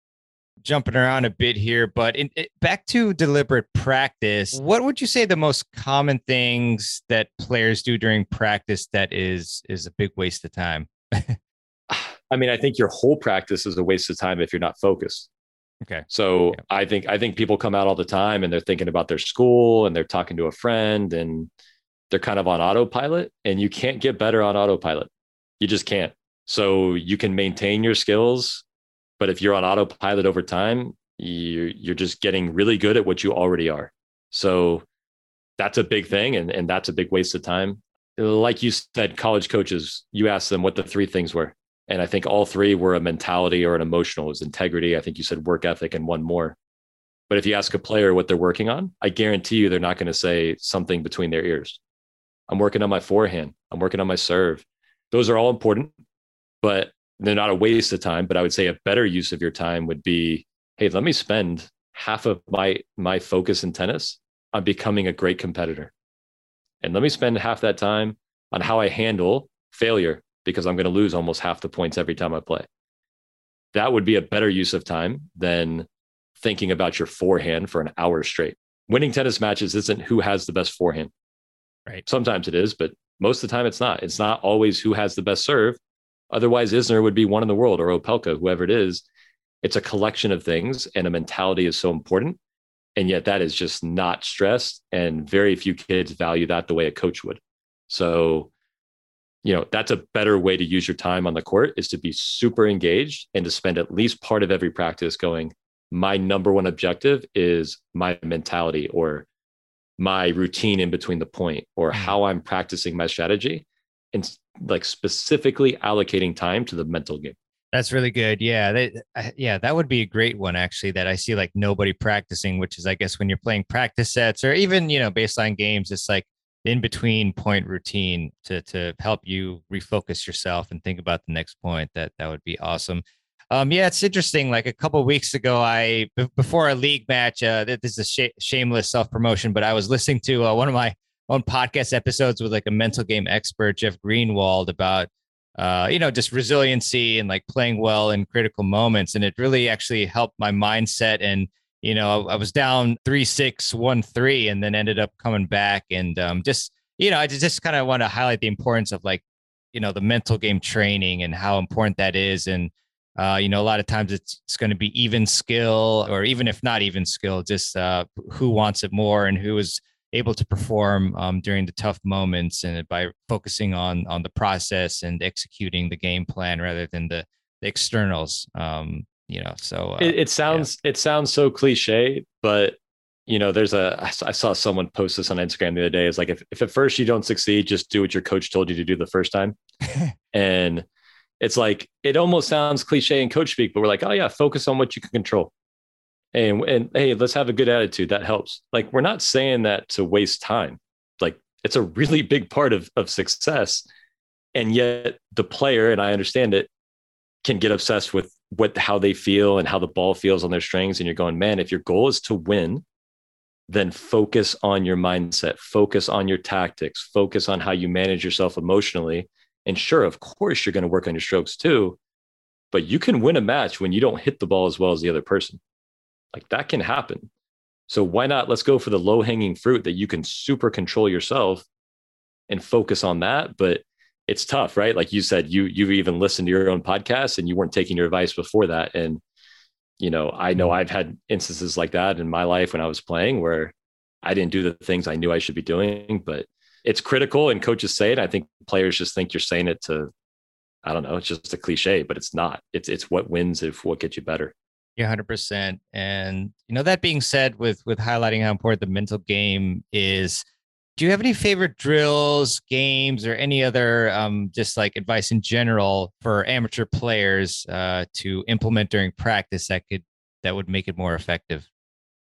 jumping around a bit here, but in, it, back to deliberate practice, what would you say the most common things that players do during practice that is is a big waste of time? I mean, I think your whole practice is a waste of time if you're not focused. Okay. So yeah. I think I think people come out all the time and they're thinking about their school and they're talking to a friend and they're kind of on autopilot and you can't get better on autopilot. You just can't. So you can maintain your skills but if you're on autopilot over time, you're, you're just getting really good at what you already are. So that's a big thing. And, and that's a big waste of time. Like you said, college coaches, you asked them what the three things were. And I think all three were a mentality or an emotional, It was integrity. I think you said work ethic and one more. But if you ask a player what they're working on, I guarantee you they're not going to say something between their ears. I'm working on my forehand. I'm working on my serve. Those are all important, but they're not a waste of time, but I would say a better use of your time would be, hey, let me spend half of my my focus in tennis on becoming a great competitor. And let me spend half that time on how I handle failure because I'm going to lose almost half the points every time I play. That would be a better use of time than thinking about your forehand for an hour straight. Winning tennis matches isn't who has the best forehand. Right. Sometimes it is, but most of the time it's not. It's not always who has the best serve. Otherwise, Isner would be one in the world or Opelka, whoever it is. It's a collection of things, and a mentality is so important. And yet, that is just not stressed. And very few kids value that the way a coach would. So, you know, that's a better way to use your time on the court is to be super engaged and to spend at least part of every practice going, my number one objective is my mentality or my routine in between the point or mm. how I'm practicing my strategy and like specifically allocating time to the mental game. That's really good. Yeah, that, yeah, that would be a great one actually. That I see like nobody practicing, which is I guess when you're playing practice sets or even you know baseline games, it's like in between point routine to to help you refocus yourself and think about the next point. That that would be awesome. Um, yeah, it's interesting. Like a couple weeks ago, I before a league match. Uh, this is a sh- shameless self promotion, but I was listening to uh, one of my own podcast episodes with like a mental game expert, Jeff Greenwald, about uh, you know, just resiliency and like playing well in critical moments. And it really actually helped my mindset. And, you know, I was down three, six, one, three, and then ended up coming back. And um, just, you know, I just kind of want to highlight the importance of like, you know, the mental game training and how important that is. And, uh, you know, a lot of times it's, it's going to be even skill, or even if not even skill, just uh, who wants it more and who is able to perform um, during the tough moments and by focusing on on the process and executing the game plan rather than the, the externals um, you know so uh, it, it, sounds yeah. it sounds so cliche but you know there's a i saw someone post this on instagram the other day. It's like if, if at first you don't succeed just do what your coach told you to do the first time. And it's like it almost sounds cliche in coach speak but we're like oh yeah focus on what you can control. And and hey let's have a good attitude. That helps. Like we're not saying that to waste time. Like it's a really big part of of success. And yet the player and i understand it can get obsessed with what how they feel and how the ball feels on their strings and you're going man if your goal is to win then focus on your mindset focus on your tactics focus on how you manage yourself emotionally and sure of course you're going to work on your strokes too but you can win a match when you don't hit the ball as well as the other person like that can happen. So why not? Let's go for the low hanging fruit that you can super control yourself and focus on that. But it's tough, right? Like you said, you you've even listened to your own podcast and you weren't taking your advice before that. And You know, I know mm-hmm. I've had instances like that in my life when I was playing where I didn't do the things I knew I should be doing, but it's critical and coaches say it. I think players just think you're saying it to, I don't know, it's just a cliche, but it's not. It's it's what wins if what gets you better. Yeah, hundred percent. And you know, that being said, with with highlighting how important the mental game is, do you have any favorite drills, games, or any other um, just like advice in general for amateur players uh, to implement during practice that could that would make it more effective?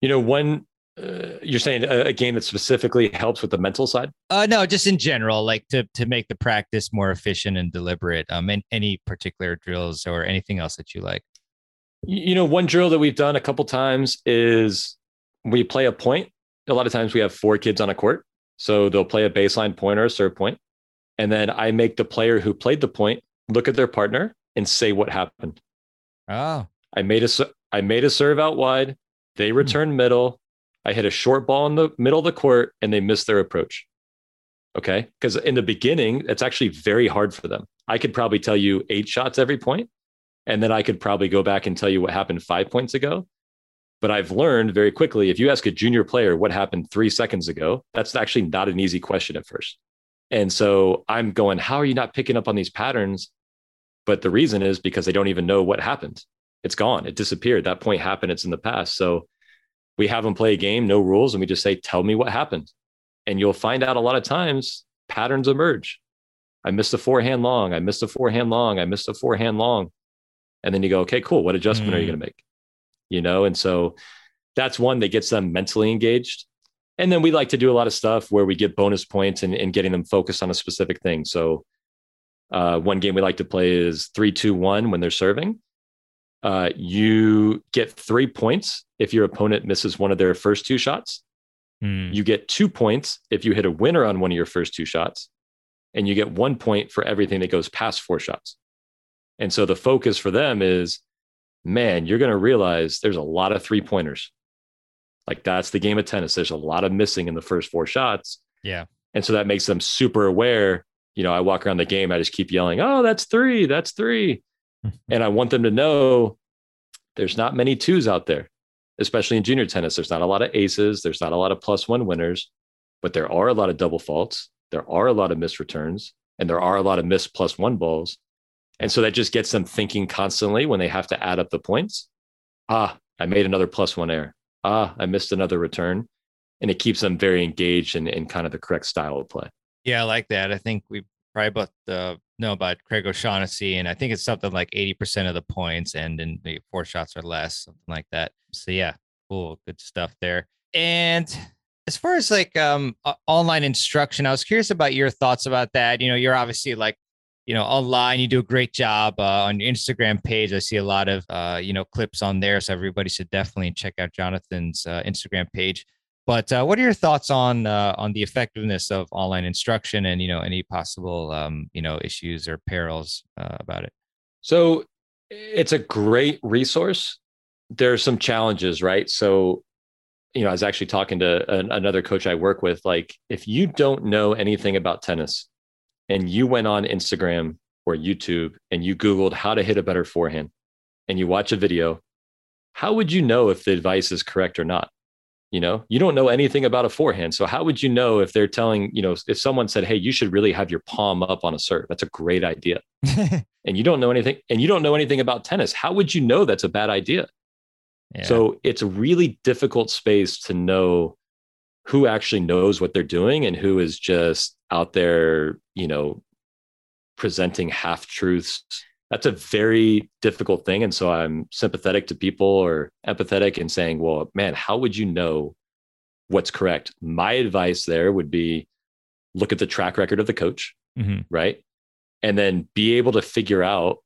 You know, one uh, you're saying a, a, game that specifically helps with the mental side? Uh, no, just in general, like to to make the practice more efficient and deliberate. Um, and any particular drills or anything else that you like. You know, one drill that we've done a couple times is we play a point. A lot of times we have four kids on a court so they'll play a baseline point or a serve point, and then I make the player who played the point look at their partner and say what happened. Oh, I made a I made a serve out wide. They hmm. returned hmm. middle. I hit a short ball in the middle of the court, and they missed their approach. Okay, because in the beginning, it's actually very hard for them. I could probably tell you eight shots every point, and then I could probably go back and tell you what happened five points ago. But I've learned very quickly if you ask a junior player what happened three seconds ago, that's actually not an easy question at first. And so I'm going, how are you not picking up on these patterns? But the reason is because they don't even know what happened. It's gone, it disappeared. That point happened, it's in the past. So we have them play a game, no rules, and we just say, tell me what happened. And you'll find out a lot of times patterns emerge. I missed a forehand long. I missed a forehand long. I missed a forehand long. And then you go, okay, cool. What adjustment mm. are you mm. going to make? You know? And so that's one that gets them mentally engaged. And then we like to do a lot of stuff where we get bonus points and, and getting them focused on a specific thing. So uh, one game we like to play is three, two, one when they're serving. Uh, you get three points if your opponent misses one of their first two shots. Mm. You get two points if you hit a winner on one of your first two shots. And you get one point for everything that goes past four shots. And so the focus for them is man, you're going to realize there's a lot of three pointers. Like that's the game of tennis. There's a lot of missing in the first four shots. Yeah. And so that makes them super aware. You know, I walk around the game, I just keep yelling, oh, that's three, that's three. and I want them to know there's not many twos out there, especially in junior tennis. There's not a lot of aces, there's not a lot of plus one winners, but there are a lot of double faults. There are a lot of missed returns, and there are a lot of missed plus one balls. And so that just gets them thinking constantly when they have to add up the points. Ah, I made another plus one error. Ah, I missed another return. And it keeps them very engaged in, in kind of the correct style of play. Yeah, I like that. I think we probably both the know about Craig O'Shaughnessy, and I think it's something like 80% of the points and in the four shots or less, something like that. So yeah, cool, good stuff there. And as far as like um online instruction, I was curious about your thoughts about that. You know, you're obviously like you know online you do a great job uh, on your instagram page. I see a lot of uh, you know clips on there so everybody should definitely check out jonathan's uh, instagram page. But uh, what are your thoughts on uh, on the effectiveness of online instruction and you know any possible um, you know issues or perils uh, about it? So it's a great resource. There are some challenges right? So you know i was actually talking to an, another coach i work with like if you don't know anything about tennis and you went on Instagram or YouTube and you Googled how to hit a better forehand and you watch a video, how would you know if the advice is correct or not? You know, you don't know anything about a forehand. So how would you know if they're telling, you know, if someone said, Hey, you should really have your palm up on a serve, that's a great idea. and you don't know anything, and you don't know anything about tennis. How would you know that's a bad idea? Yeah. So it's a really difficult space to know who actually knows what they're doing and who is just out there, you know, presenting half truths. That's a very difficult thing. And so I'm sympathetic to people or empathetic and saying, well, man, how would you know what's correct? My advice there would be look at the track record of the coach, mm-hmm. right? And then be able to figure out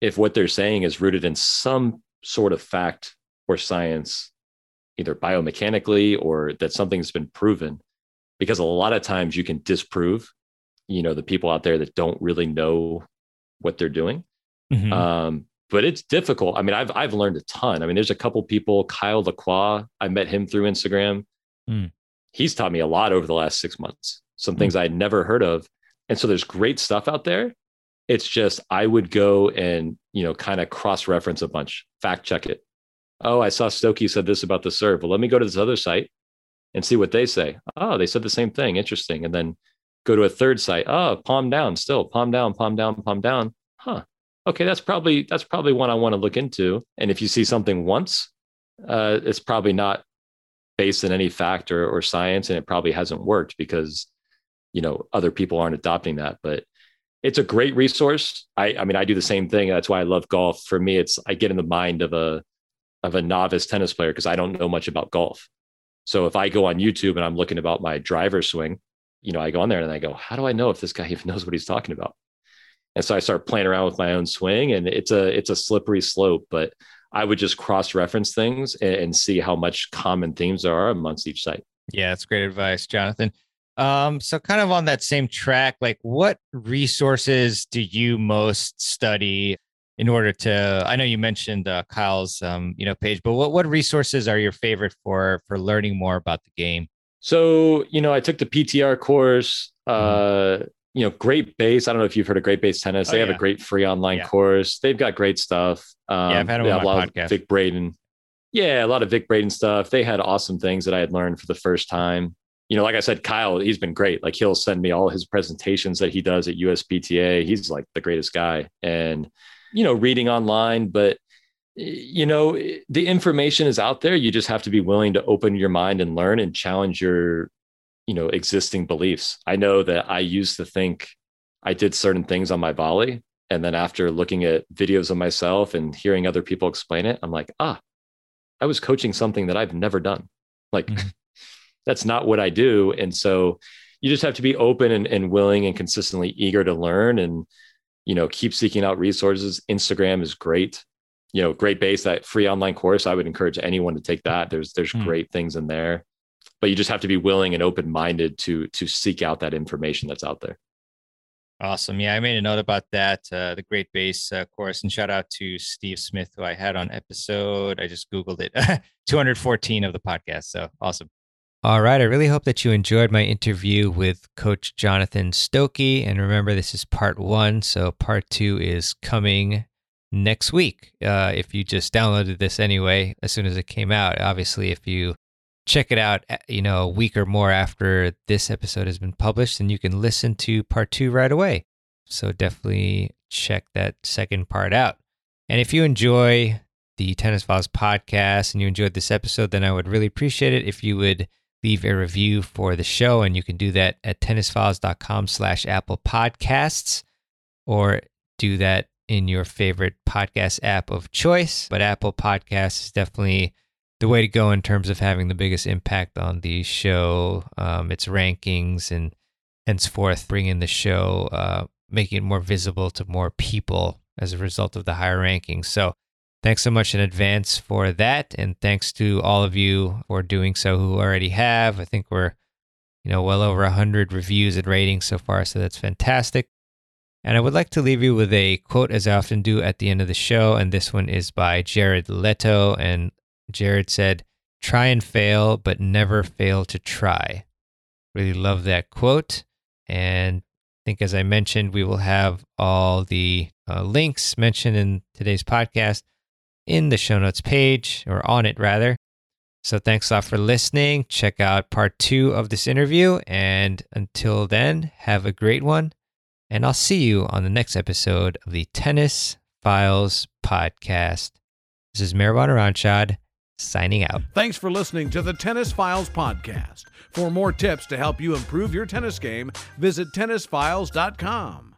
if what they're saying is rooted in some sort of fact or science either biomechanically or that something's been proven because a lot of times you can disprove you know the people out there that don't really know what they're doing. Mm-hmm. um, but it's difficult. I mean i've i've learned a ton. I mean there's a couple people kyle lacroix i met him through instagram. Mm. he's taught me a lot over the last six months some things mm. i had never heard of. And so there's great stuff out there. It's just i would go and you know kind of cross reference a bunch fact check it Oh, I saw Stokke said this about the serve. Well, let me go to this other site and see what they say. Oh, they said the same thing. Interesting. And then go to a third site. Oh, palm down, still palm down, palm down, palm down. Huh. Okay, that's probably that's probably one I want to look into. And if you see something once, uh, it's probably not based in any fact or, or science, and it probably hasn't worked because you know other people aren't adopting that. But it's a great resource. I, I mean, I do the same thing. That's why I love golf. For me, it's I get in the mind of a of a novice tennis player because I don't know much about golf. So if I go on YouTube and I'm looking about my driver swing, you know, I go on there and I go, how do I know if this guy even knows what he's talking about? And so I start playing around with my own swing, and it's a it's a slippery slope. But I would just cross reference things and, and see how much common themes there are amongst each site. Yeah, that's great advice, Jonathan. Um, so kind of on that same track, like what resources do you most study in order to I know you mentioned uh, Kyle's um, you know page, but what what resources are your favorite for for learning more about the game? So, you know, I took the PTR course, mm-hmm. uh, you know, Great Base. I don't know if you've heard of Great Base Tennis. Oh, they have yeah. a great free online yeah. course. They've got great stuff. Um, yeah, I've had them on a lot podcast. Of Vic Braden. Yeah, a lot of Vic Braden stuff. They had awesome things that I had learned for the first time. You know, like I said, Kyle, he's been great. Like he'll send me all his presentations that he does at USPTA. He's like the greatest guy. And, you know, reading online, but you know, the information is out there. You just have to be willing to open your mind and learn and challenge your, you know, existing beliefs. I know that I used to think I did certain things on my volley. And then after looking at videos of myself and hearing other people explain it, I'm like, ah, I was coaching something that I've never done. Like, mm-hmm. that's not what I do. And so you just have to be open and, and willing and consistently eager to learn and, you know, keep seeking out resources. Instagram is great you know, Great Base, that free online course. I would encourage anyone to take that. There's there's mm. great things in there, but you just have to be willing and open minded to to seek out that information that's out there. Awesome. Yeah, I made a note about that. Uh, the Great Base uh, course, and shout out to Steve Smith, who I had on episode. I just googled it, 214 of the podcast. So awesome. All right. I really hope that you enjoyed my interview with Coach Jonathan Stokke. And remember, this is part one. So part two is coming next week. Uh, if you just downloaded this anyway, as soon as it came out, obviously, if you check it out, uh, you know, a week or more after this episode has been published, then you can listen to part two right away. So definitely check that second part out. And if you enjoy the Tennis Files podcast and you enjoyed this episode, then I would really appreciate it if you would leave a review for the show. And you can do that at tennisfiles.com slash Apple Podcasts or do that in your favorite podcast app of choice. But Apple Podcasts is definitely the way to go in terms of having the biggest impact on the show, um, its rankings, and henceforth bringing the show, uh, making it more visible to more people as a result of the higher rankings. So, thanks so much in advance for that, and thanks to all of you for doing so who already have. I think we're, you know, well over hundred reviews and ratings so far, so that's fantastic. And I would like to leave you with a quote, as I often do at the end of the show. And this one is by Jared Leto. And Jared said, Try and fail, but never fail to try. Really love that quote. And I think, as I mentioned, we will have all the uh, links mentioned in today's podcast in the show notes page, or on it rather. So thanks a lot for listening. Check out part two of this interview. And until then, have a great one and I'll see you on the next episode of the Tennis Files podcast. This is Mehrban Iranshad signing out. Thanks for listening to the Tennis Files podcast. For more tips to help you improve your tennis game, visit tennisfiles.com.